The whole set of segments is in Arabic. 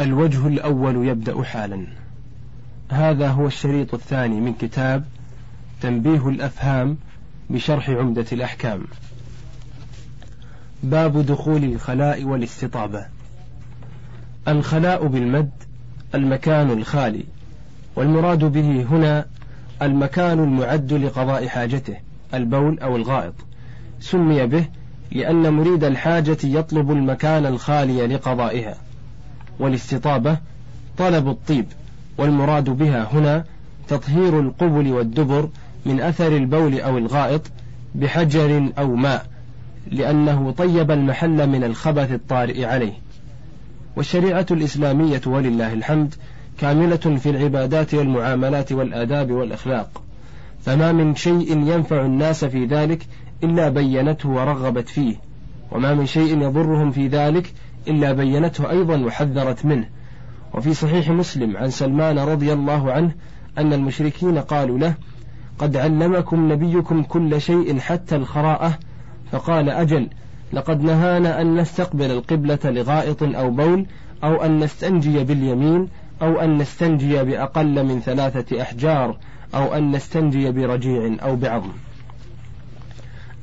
الوجه الأول يبدأ حالا. هذا هو الشريط الثاني من كتاب تنبيه الأفهام بشرح عمدة الأحكام. باب دخول الخلاء والاستطابة. الخلاء بالمد المكان الخالي والمراد به هنا المكان المعد لقضاء حاجته البول أو الغائط. سمي به لأن مريد الحاجة يطلب المكان الخالي لقضائها. والاستطابة طلب الطيب والمراد بها هنا تطهير القبل والدبر من أثر البول أو الغائط بحجر أو ماء لأنه طيب المحل من الخبث الطارئ عليه. والشريعة الإسلامية ولله الحمد كاملة في العبادات والمعاملات والآداب والأخلاق. فما من شيء ينفع الناس في ذلك إلا بينته ورغبت فيه وما من شيء يضرهم في ذلك إلا بينته أيضا وحذرت منه. وفي صحيح مسلم عن سلمان رضي الله عنه أن المشركين قالوا له قد علمكم نبيكم كل شيء حتى الخراءة. فقال أجل لقد نهانا أن نستقبل القبلة لغائط أو بول أو أن نستنجي باليمين أو أن نستنجي بأقل من ثلاثة أحجار أو أن نستنجي برجيع أو بعظم.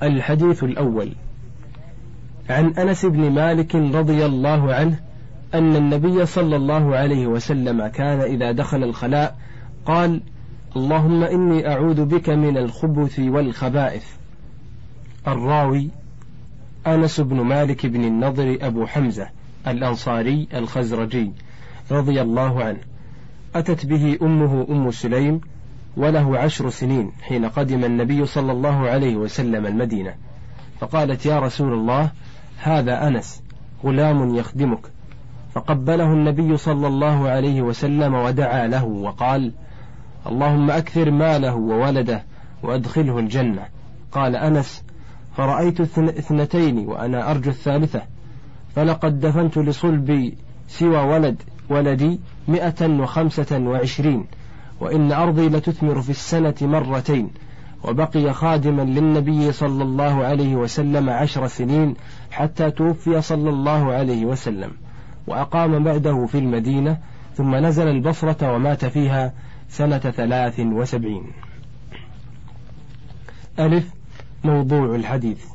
الحديث الأول. عن أنس بن مالك رضي الله عنه أن النبي صلى الله عليه وسلم كان إذا دخل الخلاء قال اللهم إني أعوذ بك من الخبث والخبائث. الراوي أنس بن مالك بن النضر أبو حمزة الأنصاري الخزرجي رضي الله عنه. أتت به أمه أم سليم وله عشر سنين حين قدم النبي صلى الله عليه وسلم المدينة. فقالت يا رسول الله هذا أنس غلام يخدمك. فقبله النبي صلى الله عليه وسلم ودعا له وقال اللهم أكثر ماله وولده وأدخله الجنة. قال أنس فرأيت اثنتين وأنا أرجو الثالثة. فلقد دفنت لصلبي سوى ولد ولدي مئة وخمسة وعشرين وإن أرضي لتثمر في السنة مرتين. وبقي خادما للنبي صلى الله عليه وسلم عشر سنين حتى توفي صلى الله عليه وسلم وأقام بعده في المدينة ثم نزل البصرة ومات فيها سنة ثلاث وسبعين. ألف موضوع الحديث.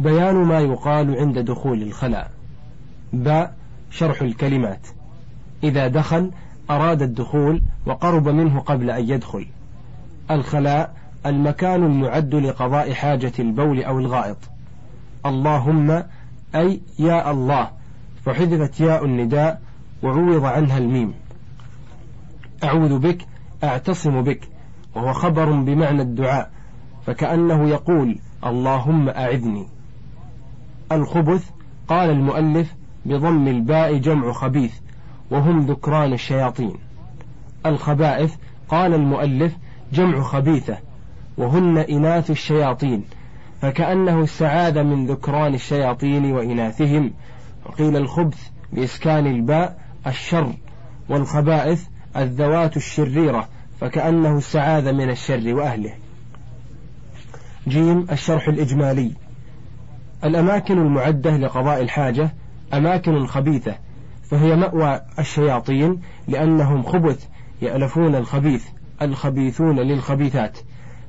بيان ما يقال عند دخول الخلاء. باء شرح الكلمات. إذا دخل أراد الدخول وقرب منه قبل أن يدخل. الخلاء المكان المعد لقضاء حاجة البول أو الغائط. اللهم أي يا الله. فحذفت ياء النداء وعوض عنها الميم. أعوذ بك أعتصم بك. وهو خبر بمعنى الدعاء. فكأنه يقول اللهم أعذني. الخبث قال المؤلف بضم الباء جمع خبيث. وهم ذكران الشياطين. الخبائث قال المؤلف جمع خبيثة. وهن إناث الشياطين. فكأنه استعاذ من ذكران الشياطين وإناثهم. وقيل الخبث بإسكان الباء الشر والخبائث الذوات الشريرة فكأنه استعاذ من الشر وأهله. جيم الشرح الإجمالي. الأماكن المعدة لقضاء الحاجة أماكن خبيثة فهي مأوى الشياطين لأنهم خبث يألفون الخبيث الخبيثون للخبيثات.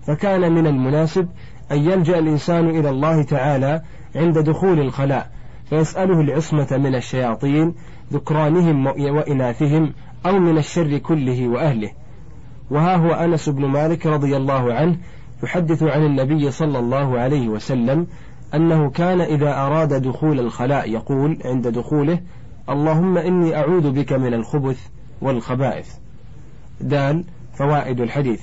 فكان من المناسب أن يلجأ الإنسان إلى الله تعالى عند دخول الخلاء فيسأله العصمة من الشياطين ذكرانهم وإناثهم أو من الشر كله وأهله. وها هو أنس بن مالك رضي الله عنه يحدث عن النبي صلى الله عليه وسلم أنه كان إذا أراد دخول الخلاء يقول عند دخوله اللهم إني أعوذ بك من الخبث والخبائث. دال فوائد الحديث.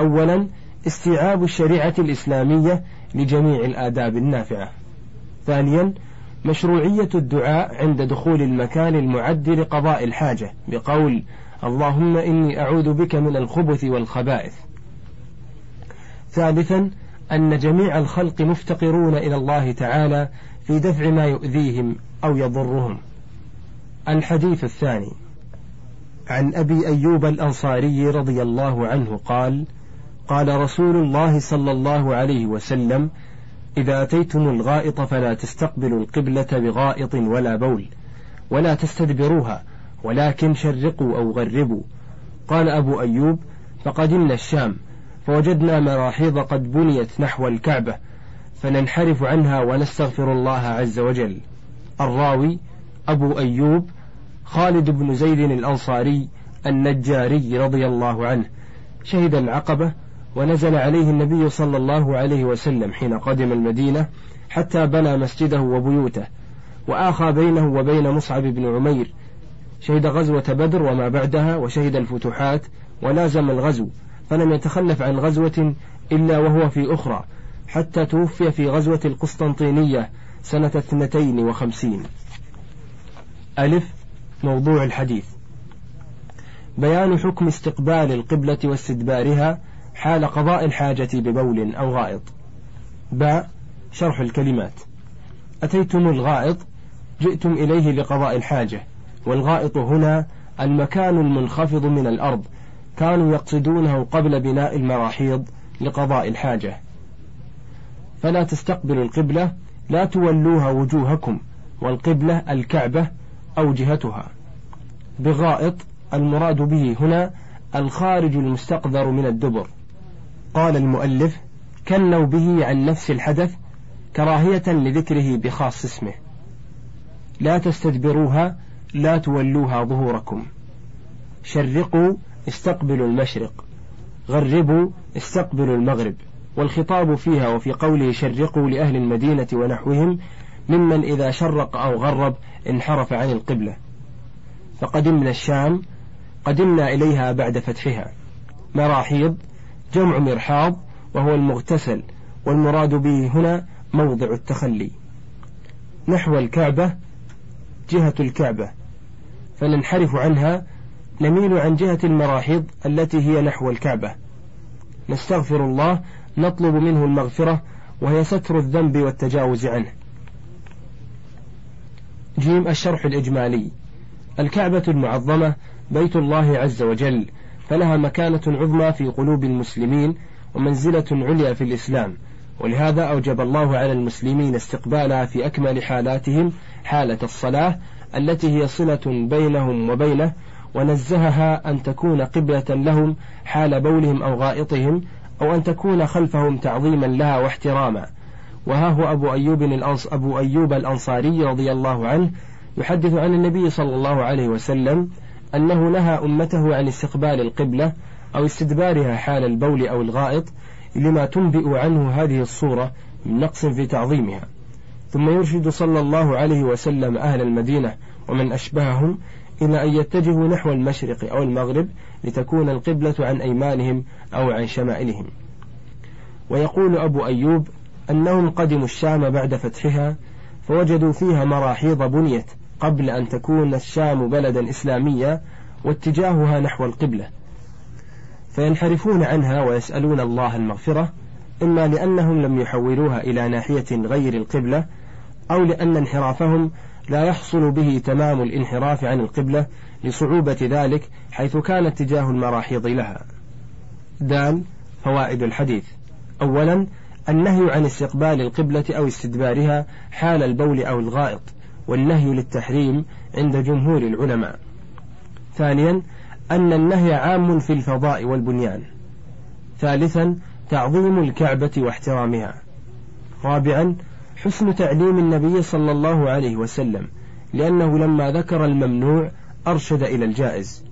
أولا استيعاب الشريعة الإسلامية لجميع الآداب النافعة. ثانيا مشروعية الدعاء عند دخول المكان المعد لقضاء الحاجة بقول اللهم إني أعوذ بك من الخبث والخبائث ثالثا أن جميع الخلق مفتقرون إلى الله تعالى في دفع ما يؤذيهم أو يضرهم. الحديث الثاني عن أبي أيوب الأنصاري رضي الله عنه قال قال رسول الله صلى الله عليه وسلم إذا أتيتم الغائط فلا تستقبلوا القبلة بغائط ولا بول ولا تستدبروها ولكن شرقوا أو غربوا. قال أبو أيوب فقدمنا الشام فوجدنا مراحيض قد بنيت نحو الكعبة فننحرف عنها ونستغفر الله عز وجل. الراوي أبو أيوب خالد بن زيد الأنصاري النجاري رضي الله عنه شهد العقبة ونزل عليه النبي صلى الله عليه وسلم حين قدم المدينة حتى بنى مسجده وبيوته وآخى بينه وبين مصعب بن عمير. شهد غزوة بدر وما بعدها وشهد الفتوحات ولازم الغزو فلم يتخلف عن غزوة إلا وهو في أخرى حتى توفي في غزوة القسطنطينية سنة اثنتين وخمسين. ألف موضوع الحديث. بيان حكم استقبال القبلة واستدبارها حال قضاء الحاجة ببول أو غائط. باء شرح الكلمات. أتيتم الغائط جئتم إليه لقضاء الحاجة والغائط هنا المكان المنخفض من الأرض كانوا يقصدونه قبل بناء المراحيض لقضاء الحاجة. فلا تستقبلوا القبلة لا تولوها وجوهكم والقبلة الكعبة أو جهتها. بغائط المراد به هنا الخارج المستقذر من الدبر. قال المؤلف كنوا به عن نفس الحدث كراهية لذكره بخاص اسمه. لا تستدبروها لا تولوها ظهوركم. شرقوا استقبلوا المشرق. غربوا استقبلوا المغرب. والخطاب فيها وفي قوله شرقوا لأهل المدينة ونحوهم ممن إذا شرق أو غرب انحرف عن القبلة. فقدمنا الشام قدمنا إليها بعد فتحها. مراحيض جمع مرحاض وهو المغتسل والمراد به هنا موضع التخلي. نحو الكعبة جهة الكعبة. فننحرف عنها نميل عن جهة المراحيض التي هي نحو الكعبة. نستغفر الله نطلب منه المغفرة وهي ستر الذنب والتجاوز عنه. جيم الشرح الإجمالي. الكعبة المعظمة بيت الله عز وجل فلها مكانة عظمى في قلوب المسلمين ومنزلة عليا في الإسلام. ولهذا أوجب الله على المسلمين استقبالها في أكمل حالاتهم حالة الصلاة التي هي صلة بينهم وبينه ونزهها أن تكون قبلة لهم حال بولهم أو غائطهم أو أن تكون خلفهم تعظيما لها واحتراما. وها هو أبو أيوب الأنص أبو أيوب الأنصاري رضي الله عنه يحدث عن النبي صلى الله عليه وسلم أنه نهى أمته عن استقبال القبلة أو استدبارها حال البول أو الغائط لما تنبئ عنه هذه الصورة من نقص في تعظيمها. ثم يرشد صلى الله عليه وسلم أهل المدينة ومن أشبههم إلى أن يتجهوا نحو المشرق أو المغرب لتكون القبلة عن أيمانهم أو عن شمائلهم. ويقول أبو أيوب أنهم قدموا الشام بعد فتحها فوجدوا فيها مراحيض بنيت قبل أن تكون الشام بلدا إسلاميا واتجاهها نحو القبلة فينحرفون عنها ويسألون الله المغفرة إما لأنهم لم يحولوها إلى ناحية غير القبلة أو لأن انحرافهم لا يحصل به تمام الانحراف عن القبلة لصعوبة ذلك حيث كان اتجاه المراحيض لها. دال فوائد الحديث. أولا النهي عن استقبال القبلة أو استدبارها حال البول أو الغائط، والنهي للتحريم عند جمهور العلماء. ثانيا أن النهي عام في الفضاء والبنيان. ثالثا تعظيم الكعبة واحترامها. رابعا حسن تعليم النبي صلى الله عليه وسلم لأنه لما ذكر الممنوع أرشد إلى الجائز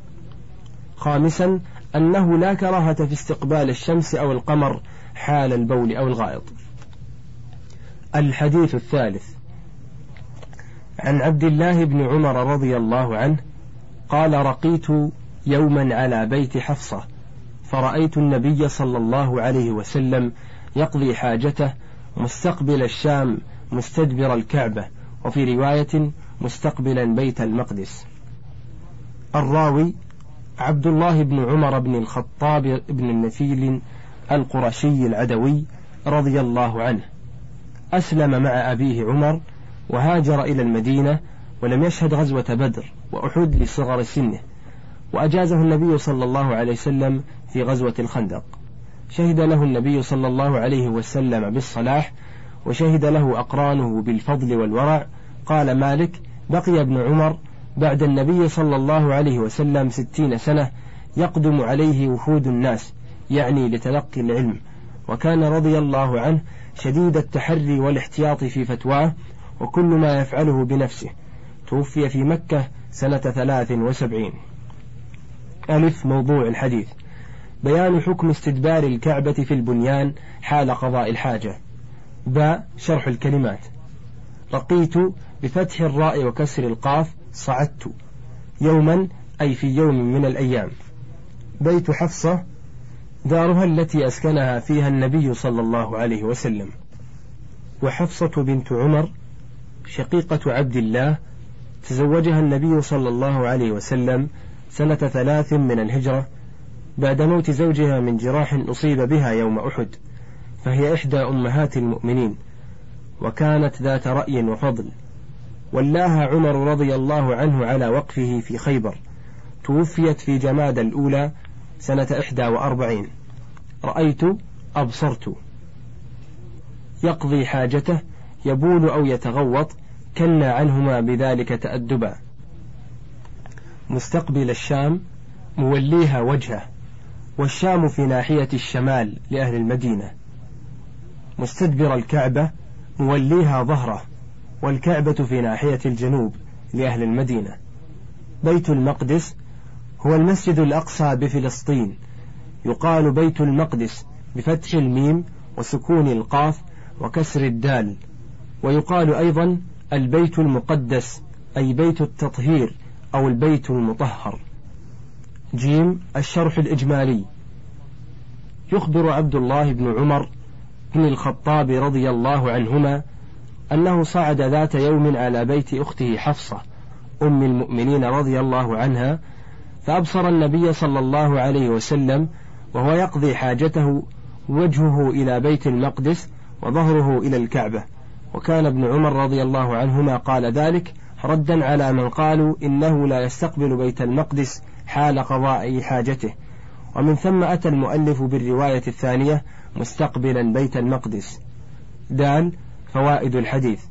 خامسا أنه لا كراهة في استقبال الشمس أو القمر حال البول أو الغائط الحديث الثالث عن عبد الله بن عمر رضي الله عنه قال رقيت يوما على بيت حفصة فرأيت النبي صلى الله عليه وسلم يقضي حاجته مستقبل الشام مستدبر الكعبة وفي رواية مستقبلا بيت المقدس. الراوي عبد الله بن عمر بن الخطاب بن النفيل القرشي العدوي رضي الله عنه. أسلم مع أبيه عمر وهاجر إلى المدينة ولم يشهد غزوة بدر وأحد لصغر سنه وأجازه النبي صلى الله عليه وسلم في غزوة الخندق. شهد له النبي صلى الله عليه وسلم بالصلاح وشهد له أقرانه بالفضل والورع. قال مالك بقي ابن عمر بعد النبي صلى الله عليه وسلم ستين سنة يقدم عليه وفود الناس يعني لتلقي العلم. وكان رضي الله عنه شديد التحري والاحتياط في فتواه وكل ما يفعله بنفسه. توفي في مكة سنة ثلاث وسبعين. ألف موضوع الحديث. بيان حكم استدبار الكعبة في البنيان حال قضاء الحاجة. باء شرح الكلمات. رقيت بفتح الراء وكسر القاف صعدت. يوما أي في يوم من الأيام. بيت حفصة دارها التي أسكنها فيها النبي صلى الله عليه وسلم. وحفصة بنت عمر شقيقة عبد الله تزوجها النبي صلى الله عليه وسلم سنة ثلاث من الهجرة بعد موت زوجها من جراح أصيب بها يوم أحد فهي إحدى أمهات المؤمنين وكانت ذات رأي وفضل ولاها عمر رضي الله عنه على وقفه في خيبر توفيت في جماد الأولى سنة إحدى وأربعين. رأيت أبصرت. يقضي حاجته يبول أو يتغوط كنا عنهما بذلك تأدبا. مستقبل الشام موليها وجهه والشام في ناحية الشمال لأهل المدينة. مستدبر الكعبة موليها ظهره والكعبة في ناحية الجنوب لأهل المدينة. بيت المقدس هو المسجد الأقصى بفلسطين. يقال بيت المقدس بفتح الميم وسكون القاف وكسر الدال. ويقال أيضا البيت المقدس أي بيت التطهير أو البيت المطهر. جيم الشرح الإجمالي. يخبر عبد الله بن عمر بن الخطاب رضي الله عنهما أنه صعد ذات يوم على بيت أخته حفصة أم المؤمنين رضي الله عنها فأبصر النبي صلى الله عليه وسلم وهو يقضي حاجته وجهه إلى بيت المقدس وظهره إلى الكعبة. وكان ابن عمر رضي الله عنهما قال ذلك ردا على من قالوا إنه لا يستقبل بيت المقدس حال قضاء حاجته. ومن ثم أتى المؤلف بالرواية الثانية مستقبلا بيت المقدس. دال فوائد الحديث.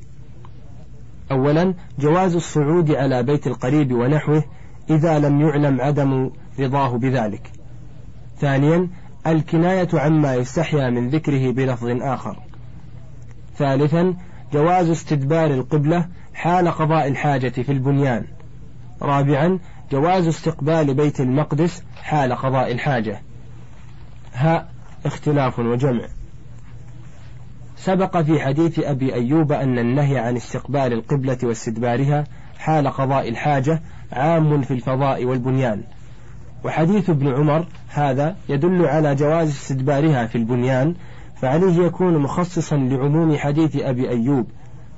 أولا جواز الصعود على بيت القريب ونحوه إذا لم يعلم عدم رضاه بذلك. ثانيا الكناية عما يستحيا من ذكره بلفظ آخر. ثالثا جواز استدبار القبلة حال قضاء الحاجة في البنيان. رابعا جواز استقبال بيت المقدس حال قضاء الحاجة. ها اختلاف وجمع. سبق في حديث أبي أيوب أن النهي عن استقبال القبلة واستدبارها حال قضاء الحاجة عام في الفضاء والبنيان. وحديث ابن عمر هذا يدل على جواز استدبارها في البنيان فعليه يكون مخصصا لعموم حديث أبي أيوب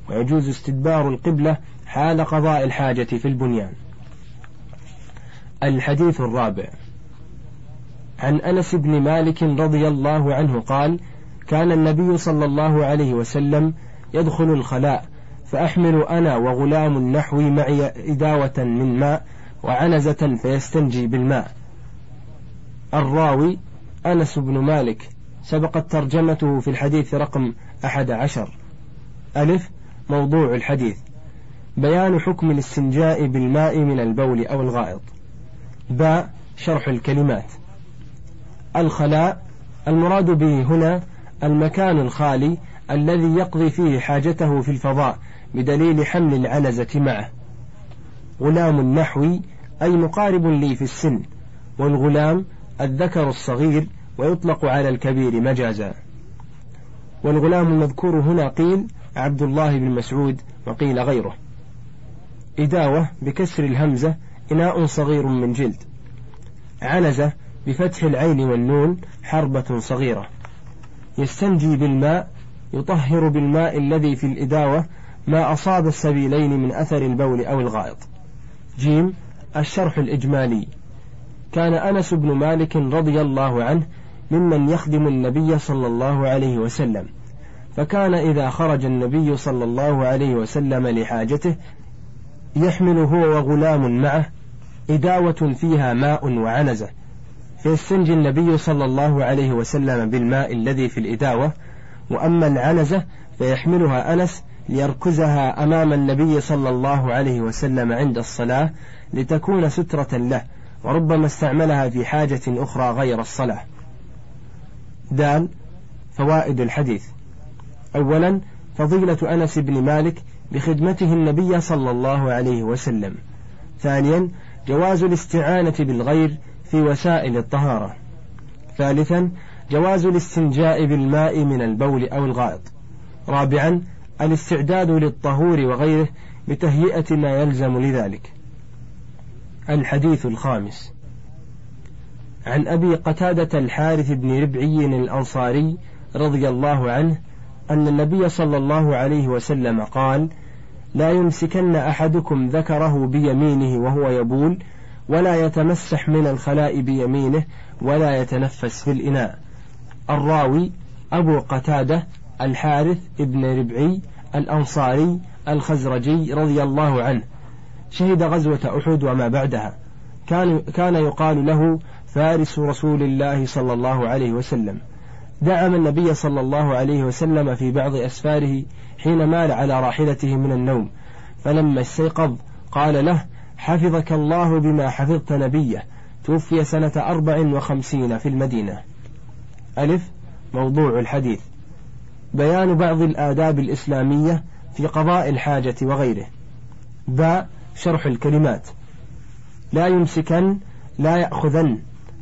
ويجوز استدبار القبلة حال قضاء الحاجة في البنيان. الحديث الرابع. عن أنس بن مالك رضي الله عنه قال كان النبي صلى الله عليه وسلم يدخل الخلاء فأحمل أنا وغلام نحوي معي إداوة من ماء وعنزة فيستنجي بالماء. الراوي أنس بن مالك سبقت ترجمته في الحديث رقم أحد عشر. ألف موضوع الحديث. بيان حكم الاستنجاء بالماء من البول أو الغائط. باء شرح الكلمات. الخلاء المراد به هنا المكان الخالي الذي يقضي فيه حاجته في الفضاء بدليل حمل العنزة معه. غلام نحوي أي مقارب لي في السن. والغلام الذكر الصغير ويطلق على الكبير مجازا. والغلام المذكور هنا قيل عبد الله بن مسعود وقيل غيره. إداوة بكسر الهمزة إناء صغير من جلد. عنزة بفتح العين والنون حربة صغيرة. يستنجي بالماء يطهر بالماء الذي في الإداوة ما أصاب السبيلين من أثر البول أو الغائط. جيم الشرح الإجمالي. كان أنس بن مالك رضي الله عنه ممن يخدم النبي صلى الله عليه وسلم. فكان إذا خرج النبي صلى الله عليه وسلم لحاجته يحمل هو وغلام معه إداوة فيها ماء وعنزة. فيستنجي النبي صلى الله عليه وسلم بالماء الذي في الإداوة وأما العنزة فيحملها أنس ليركزها أمام النبي صلى الله عليه وسلم عند الصلاة لتكون سترة له وربما استعملها في حاجة أخرى غير الصلاة. دال فوائد الحديث. أولا فضيلة أنس بن مالك بخدمته النبي صلى الله عليه وسلم. ثانيا جواز الاستعانة بالغير في وسائل الطهارة. ثالثا جواز الاستنجاء بالماء من البول أو الغائط. رابعا الاستعداد للطهور وغيره بتهيئة ما يلزم لذلك. الحديث الخامس. عن أبي قتادة الحارث بن ربعي الأنصاري رضي الله عنه أن النبي صلى الله عليه وسلم قال لا يمسكن أحدكم ذكره بيمينه وهو يبول ولا يتمسح من الخلاء بيمينه ولا يتنفس في الإناء. الراوي أبو قتادة الحارث ابن ربعي الأنصاري الخزرجي رضي الله عنه. شهد غزوة أحد وما بعدها. كان, كان يقال له فارس رسول الله صلى الله عليه وسلم. دعم النبي صلى الله عليه وسلم في بعض أسفاره حين مال على راحلته من النوم. فلما استيقظ قال له حفظك الله بما حفظت نبيه. توفي سنة أربع وخمسين في المدينة. ألف موضوع الحديث. بيان بعض الآداب الإسلامية في قضاء الحاجة وغيره. باء شرح الكلمات. لا يمسكن لا يأخذن.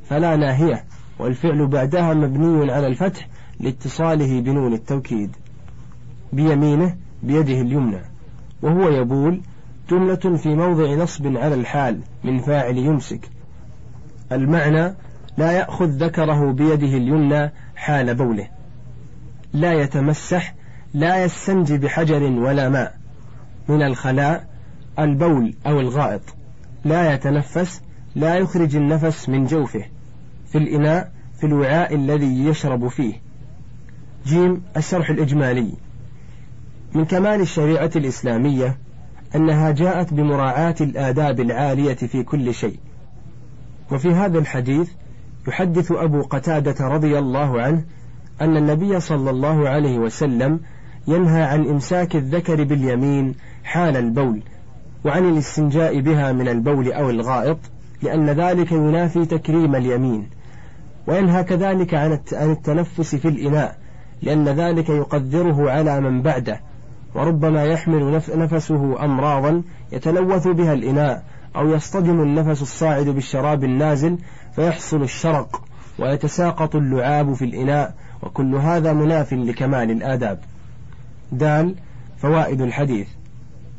فلا ناهية والفعل بعدها مبني على الفتح لاتصاله بنون التوكيد بيمينه بيده اليمنى. وهو يبول جملة في موضع نصب على الحال من فاعل يمسك. المعنى لا يأخذ ذكره بيده اليمنى حال بوله. لا يتمسح لا يستنجي بحجر ولا ماء. من الخلاء البول أو الغائط. لا يتنفس لا يخرج النفس من جوفه. في الإناء في الوعاء الذي يشرب فيه. جيم الشرح الإجمالي. من كمال الشريعة الإسلامية أنها جاءت بمراعاة الآداب العالية في كل شيء. وفي هذا الحديث يحدث أبو قتادة رضي الله عنه أن النبي صلى الله عليه وسلم ينهى عن إمساك الذكر باليمين حال البول وعن الاستنجاء بها من البول أو الغائط لأن ذلك ينافي تكريم اليمين. وينهى كذلك عن التنفس في الإناء لأن ذلك يقدره على من بعده وربما يحمل نفسه أمراضا يتلوث بها الإناء أو يصطدم النفس الصاعد بالشراب النازل فيحصل الشرق ويتساقط اللعاب في الإناء وكل هذا مناف لكمال الآداب. دال فوائد الحديث.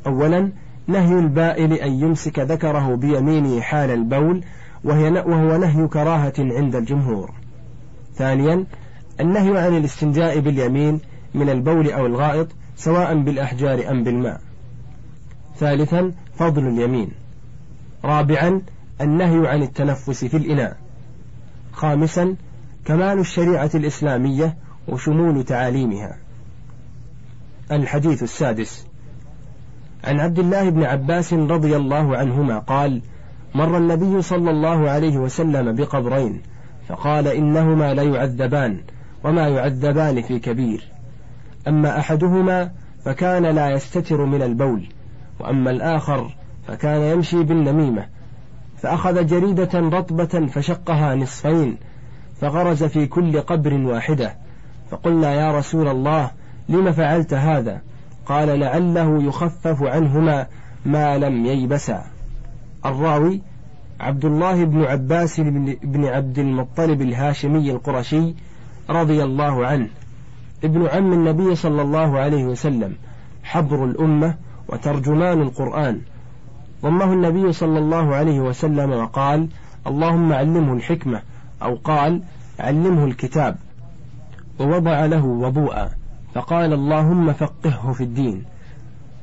أولا نهي البائل أن يمسك ذكره بيمينه حال البول وهي وهو نهي كراهة عند الجمهور. ثانيا النهي عن الاستنجاء باليمين من البول أو الغائط سواء بالأحجار أم بالماء. ثالثا فضل اليمين. رابعا النهي عن التنفس في الإناء. خامسا كمال الشريعة الإسلامية وشمول تعاليمها. الحديث السادس. عن عبد الله بن عباس رضي الله عنهما قال مر النبي صلى الله عليه وسلم بقبرين فقال إنهما ليعذبان وما يعذبان في كبير. أما أحدهما فكان لا يستتر من البول وأما الآخر فكان يمشي بالنميمة. فأخذ جريدة رطبة فشقها نصفين فغرز في كل قبر واحدة. فقلنا يا رسول الله لم فعلت هذا؟ قال لعله يخفف عنهما ما لم ييبسا. الراوي عبد الله بن عباس بن عبد المطلب الهاشمي القرشي رضي الله عنه. ابن عم النبي صلى الله عليه وسلم حبر الأمة وترجمان القرآن. ضمه النبي صلى الله عليه وسلم وقال اللهم علمه الحكمة أو قال علمه الكتاب ووضع له وضوءا فقال اللهم فقهه في الدين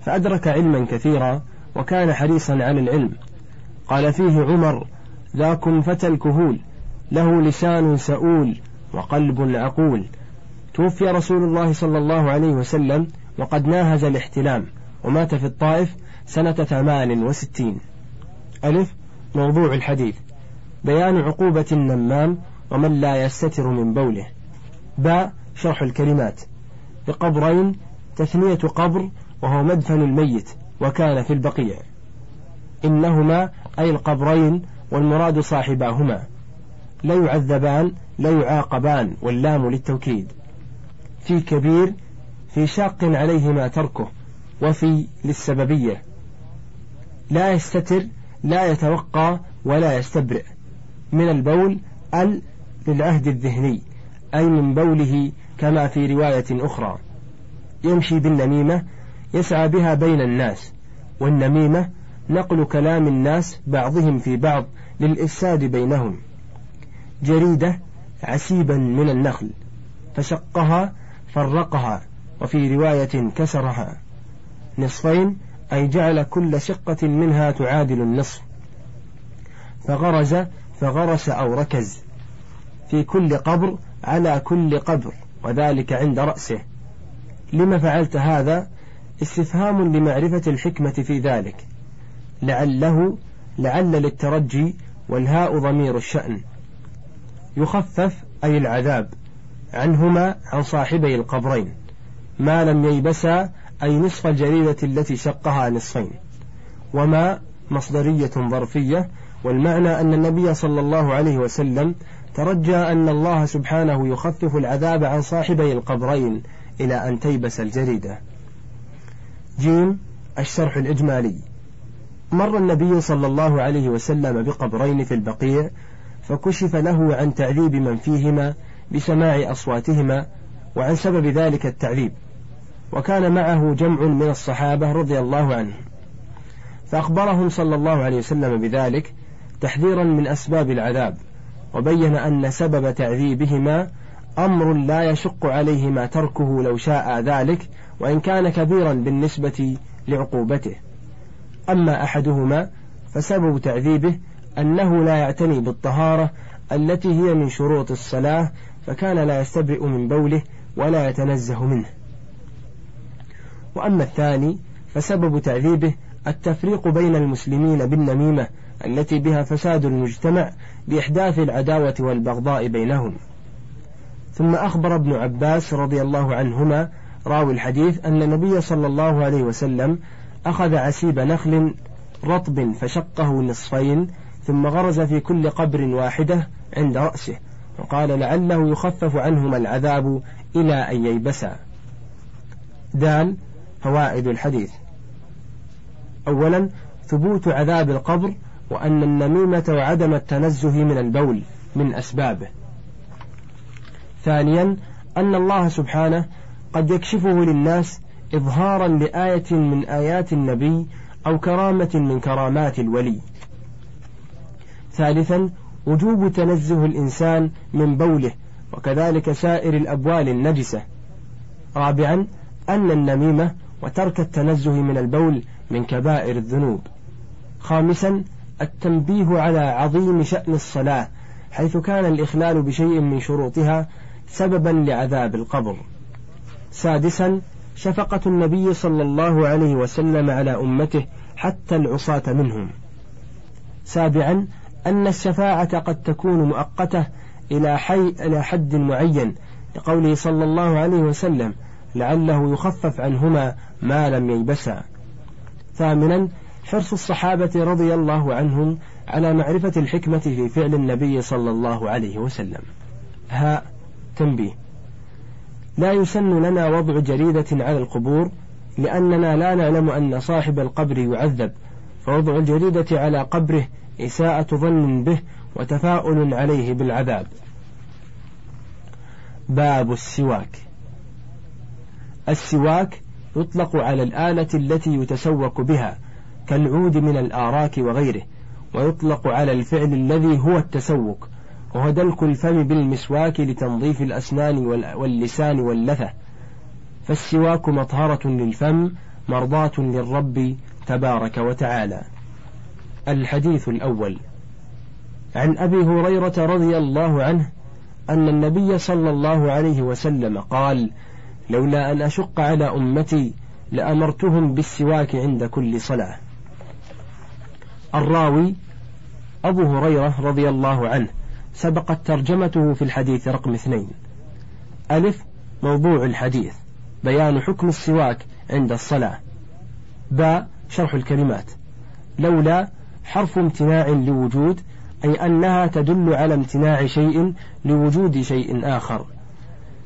فأدرك علما كثيرا وكان حريصا على العلم. قال فيه عمر ذاك فتى الكهول له لسان سؤول وقلب عقول. توفي رسول الله صلى الله عليه وسلم وقد ناهز الاحتلام ومات في الطائف سنة ثمان وستين. ألف موضوع الحديث. بيان عقوبة النمام ومن لا يستتر من بوله. باء شرح الكلمات. بقبرين تثنية قبر وهو مدفن الميت وكان في البقيع. إنهما أي القبرين والمراد صاحباهما. لا يعذبان لا يعاقبان واللام للتوكيد. في كبير في شاق عليهما تركه وفي للسببية. لا يستتر لا يتوقى ولا يستبرئ. من البول ال للعهد الذهني أي من بوله كما في رواية أخرى. يمشي بالنميمة يسعى بها بين الناس والنميمة نقل كلام الناس بعضهم في بعض للإفساد بينهم. جريدة عسيبا من النخل فشقها فرقها وفي رواية كسرها. نصفين أي جعل كل شقة منها تعادل النصف. فغرز فغرس أو ركز. في كل قبر على كل قبر وذلك عند رأسه. لما فعلت هذا؟ استفهام لمعرفة الحكمة في ذلك. لعله لعل للترجي والهاء ضمير الشأن. يخفف أي العذاب عنهما عن صاحبي القبرين ما لم ييبسا أي نصف الجريدة التي شقها نصفين. وما مصدرية ظرفية والمعنى أن النبي صلى الله عليه وسلم ترجى أن الله سبحانه يخفف العذاب عن صاحبي القبرين إلى أن تيبس الجريدة. جيم الشرح الإجمالي. مر النبي صلى الله عليه وسلم بقبرين في البقيع فكشف له عن تعذيب من فيهما بسماع أصواتهما وعن سبب ذلك التعذيب. وكان معه جمع من الصحابة رضي الله عنهم فأخبرهم صلى الله عليه وسلم بذلك تحذيرا من أسباب العذاب وبين أن سبب تعذيبهما أمر لا يشق عليهما تركه لو شاء ذلك وإن كان كبيرا بالنسبة لعقوبته. أما أحدهما فسبب تعذيبه أنه لا يعتني بالطهارة التي هي من شروط الصلاة فكان لا يستبرئ من بوله ولا يتنزه منه. وأما الثاني فسبب تعذيبه التفريق بين المسلمين بالنميمة التي بها فساد المجتمع بإحداث العداوة والبغضاء بينهم. ثم أخبر ابن عباس رضي الله عنهما راوي الحديث أن النبي صلى الله عليه وسلم أخذ عسيب نخل رطب فشقه نصفين ثم غرز في كل قبر واحدة عند رأسه وقال لعله يخفف عنهما العذاب إلى أن ييبسا. دال فوائد الحديث. أولا ثبوت عذاب القبر وأن النميمة وعدم التنزه من البول من أسبابه. ثانيا أن الله سبحانه قد يكشفه للناس إظهارا لآية من آيات النبي أو كرامة من كرامات الولي. ثالثا وجوب تنزه الإنسان من بوله وكذلك سائر الأبوال النجسة. رابعا أن النميمة وترك التنزه من البول من كبائر الذنوب. خامسا التنبيه على عظيم شأن الصلاة حيث كان الإخلال بشيء من شروطها سببا لعذاب القبر. سادسا شفقة النبي صلى الله عليه وسلم على أمته حتى العصاة منهم. سابعا أن الشفاعة قد تكون مؤقتة إلى حي إلى حد معين لقوله صلى الله عليه وسلم لعله يخفف عنهما ما لم ييبسا ثامنا حرص الصحابة رضي الله عنهم على معرفة الحكمة في فعل النبي صلى الله عليه وسلم. هاء تنبيه. لا يسن لنا وضع جريدة على القبور لأننا لا نعلم أن صاحب القبر يعذب. فوضع الجريدة على قبره إساءة ظن به وتفاؤل عليه بالعذاب. باب السواك. السواك يطلق على الآلة التي يتسوك بها كالعود من الآراك وغيره ويطلق على الفعل الذي هو التسوك. وهو دلك الفم بالمسواك لتنظيف الأسنان واللسان واللثة. فالسواك مطهرة للفم مرضاة للرب تبارك وتعالى. الحديث الأول. عن أبي هريرة رضي الله عنه أن النبي صلى الله عليه وسلم قال لولا أن أشق على أمتي لأمرتهم بالسواك عند كل صلاة. الراوي أبو هريرة رضي الله عنه. سبقت ترجمته في الحديث رقم اثنين. ألف موضوع الحديث. بيان حكم السواك عند الصلاة. باء شرح الكلمات. لولا حرف امتناع لوجود أي أنها تدل على امتناع شيء لوجود شيء آخر.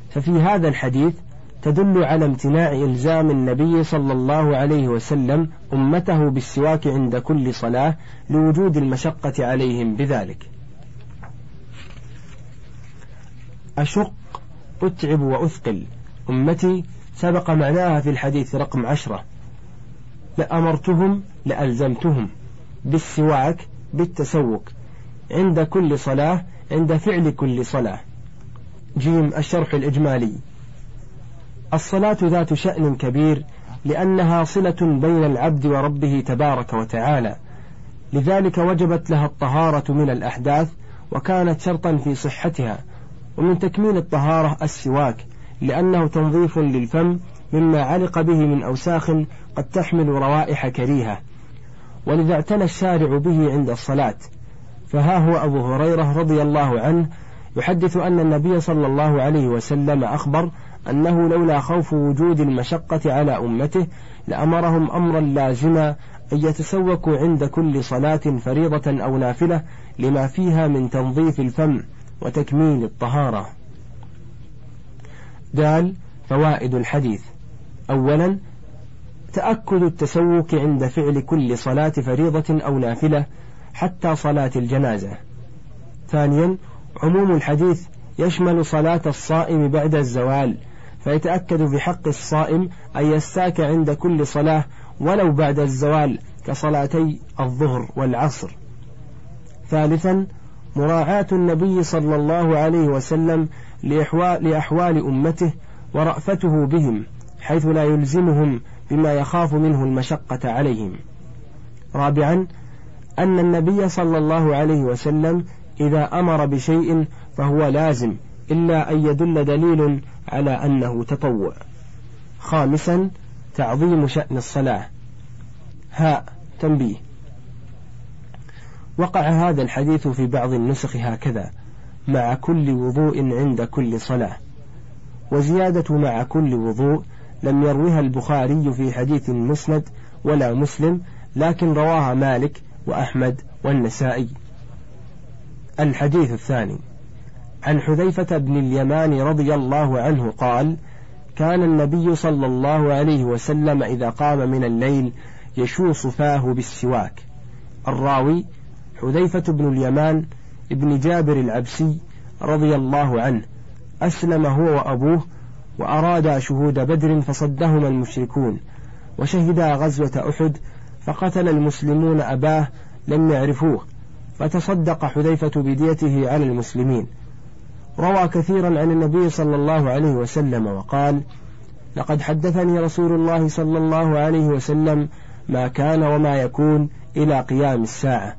ففي هذا الحديث تدل على امتناع إلزام النبي صلى الله عليه وسلم أمته بالسواك عند كل صلاة لوجود المشقة عليهم بذلك. أشق أتعب وأثقل. أمتي سبق معناها في الحديث رقم عشرة. لأمرتهم لألزمتهم. بالسواك بالتسوك عند كل صلاة عند فعل كل صلاة. جيم الشرح الإجمالي. الصلاة ذات شأن كبير لأنها صلة بين العبد وربه تبارك وتعالى. لذلك وجبت لها الطهارة من الأحداث وكانت شرطا في صحتها. ومن تكميل الطهارة السواك لأنه تنظيف للفم مما علق به من أوساخ قد تحمل روائح كريهة. ولذا اعتنى الشارع به عند الصلاة. فها هو أبو هريرة رضي الله عنه يحدث أن النبي صلى الله عليه وسلم أخبر أنه لولا خوف وجود المشقة على أمته لأمرهم أمرا لازما أن يتسوكوا عند كل صلاة فريضة أو نافلة لما فيها من تنظيف الفم. وتكميل الطهارة. دال فوائد الحديث أولا تأكد التسوك عند فعل كل صلاة فريضة أو نافلة حتى صلاة الجنازة. ثانيا عموم الحديث يشمل صلاة الصائم بعد الزوال فيتأكد بحق الصائم أن يستاك عند كل صلاة ولو بعد الزوال كصلاتي الظهر والعصر. ثالثا مراعاة النبي صلى الله عليه وسلم لأحوال أمته ورأفته بهم حيث لا يلزمهم بما يخاف منه المشقة عليهم. رابعا أن النبي صلى الله عليه وسلم إذا أمر بشيء فهو لازم إلا أن يدل دليل على أنه تطوع. خامسا تعظيم شأن الصلاة. هاء تنبيه وقع هذا الحديث في بعض النسخ هكذا. مع كل وضوء عند كل صلاة. وزيادة مع كل وضوء لم يروها البخاري في حديث مسند ولا مسلم لكن رواها مالك وأحمد والنسائي. الحديث الثاني. عن حذيفة بن اليمان رضي الله عنه قال كان النبي صلى الله عليه وسلم إذا قام من الليل يشوص فاه بالسواك. الراوي حذيفة بن اليمان ابن جابر العبسي رضي الله عنه أسلم هو وأبوه وأرادا شهود بدر فصدهما المشركون وشهدا غزوة أحد فقتل المسلمون أباه لم يعرفوه فتصدق حذيفة بديته على المسلمين. روى كثيرا عن النبي صلى الله عليه وسلم وقال لقد حدثني رسول الله صلى الله عليه وسلم ما كان وما يكون إلى قيام الساعة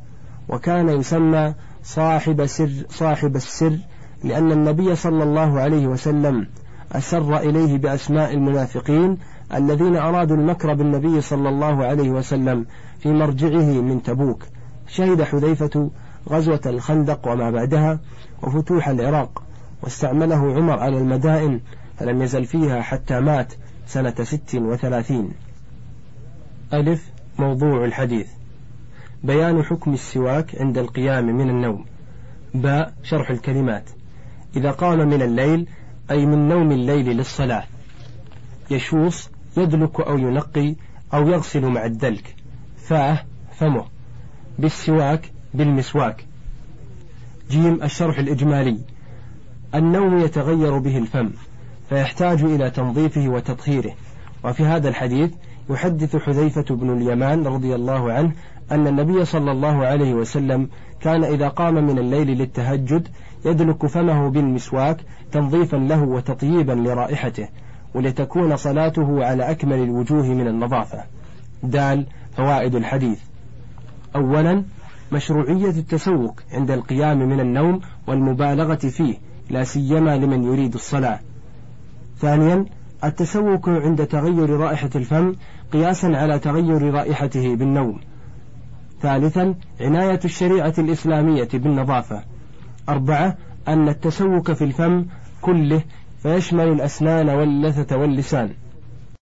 وكان يسمى صاحب سر صاحب السر لأن النبي صلى الله عليه وسلم أسر إليه بأسماء المنافقين الذين أرادوا المكر بالنبي صلى الله عليه وسلم في مرجعه من تبوك. شهد حذيفة غزوة الخندق وما بعدها وفتوح العراق واستعمله عمر على المدائن فلم يزل فيها حتى مات سنة ست وثلاثين. ألف موضوع الحديث. بيان حكم السواك عند القيام من النوم. باء شرح الكلمات. إذا قام من الليل أي من نوم الليل للصلاة. يشوص يدلك أو ينقي أو يغسل مع الدلك. فاه فمه. بالسواك بالمسواك. جيم الشرح الإجمالي. النوم يتغير به الفم فيحتاج إلى تنظيفه وتطهيره. وفي هذا الحديث يحدث حذيفة بن اليمان رضي الله عنه أن النبي صلى الله عليه وسلم كان إذا قام من الليل للتهجد يدلك فمه بالمسواك تنظيفا له وتطييبا لرائحته ولتكون صلاته على أكمل الوجوه من النظافة. دال فوائد الحديث. أولا مشروعية التسوق عند القيام من النوم والمبالغة فيه لا سيما لمن يريد الصلاة. ثانيا التسوق عند تغير رائحة الفم قياسا على تغير رائحته بالنوم. ثالثا عناية الشريعة الإسلامية بالنظافة. أربعة أن التسوك في الفم كله فيشمل الأسنان واللثة واللسان.